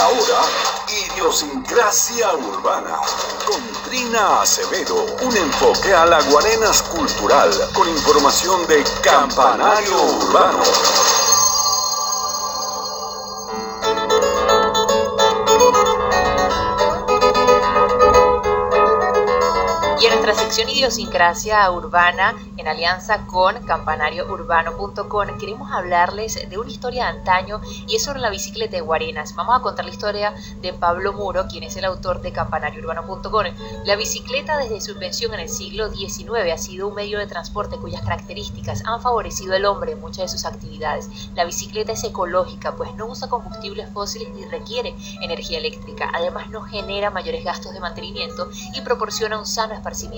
Ahora, idiosincrasia urbana. Con Trina Acevedo, un enfoque a la Guarenas cultural, con información de Campanario Urbano. Nuestra sección Idiosincrasia Urbana, en alianza con campanariourbano.com, queremos hablarles de una historia de antaño y es sobre la bicicleta de Guarenas. Vamos a contar la historia de Pablo Muro, quien es el autor de campanariourbano.com. La bicicleta desde su invención en el siglo XIX ha sido un medio de transporte cuyas características han favorecido al hombre en muchas de sus actividades. La bicicleta es ecológica, pues no usa combustibles fósiles ni requiere energía eléctrica. Además, no genera mayores gastos de mantenimiento y proporciona un sano esparcimiento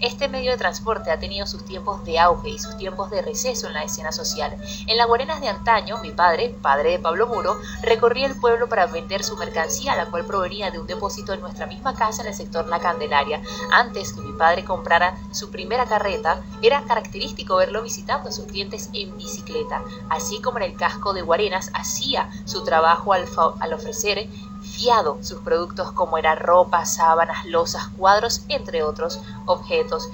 este medio de transporte ha tenido sus tiempos de auge y sus tiempos de receso en la escena social. En las Guarenas de antaño, mi padre, padre de Pablo Muro, recorría el pueblo para vender su mercancía, la cual provenía de un depósito en nuestra misma casa en el sector La Candelaria. Antes que mi padre comprara su primera carreta, era característico verlo visitando a sus clientes en bicicleta, así como en el casco de Guarenas hacía su trabajo al, al ofrecer fiado sus productos como era ropa, sábanas, losas, cuadros, entre otros objetos.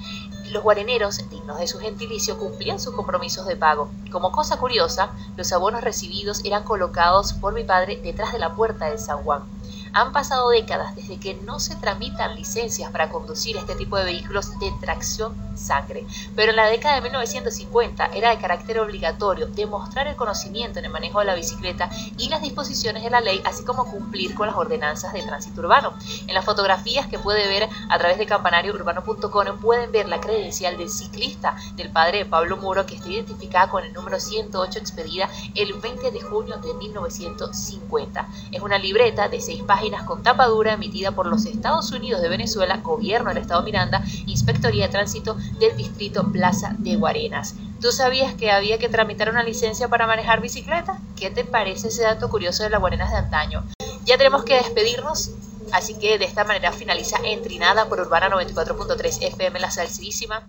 Los guareneros, dignos de su gentilicio, cumplían sus compromisos de pago. Como cosa curiosa, los abonos recibidos eran colocados por mi padre detrás de la puerta del San Juan. Han pasado décadas desde que no se tramitan licencias para conducir este tipo de vehículos de tracción sangre, pero en la década de 1950 era de carácter obligatorio demostrar el conocimiento en el manejo de la bicicleta y las disposiciones de la ley, así como cumplir con las ordenanzas de tránsito urbano. En las fotografías que puede ver a través de campanariourbano.com pueden ver la credencial del ciclista del padre de Pablo Muro que está identificada con el número 108 expedida el 20 de junio de 1950. Es una libreta de seis con tapa dura emitida por los Estados Unidos de Venezuela, Gobierno del Estado Miranda, Inspectoría de Tránsito del Distrito Plaza de Guarenas. ¿Tú sabías que había que tramitar una licencia para manejar bicicleta? ¿Qué te parece ese dato curioso de las Guarenas de antaño? Ya tenemos que despedirnos, así que de esta manera finaliza Entrinada por Urbana 94.3 FM La Salsidísima.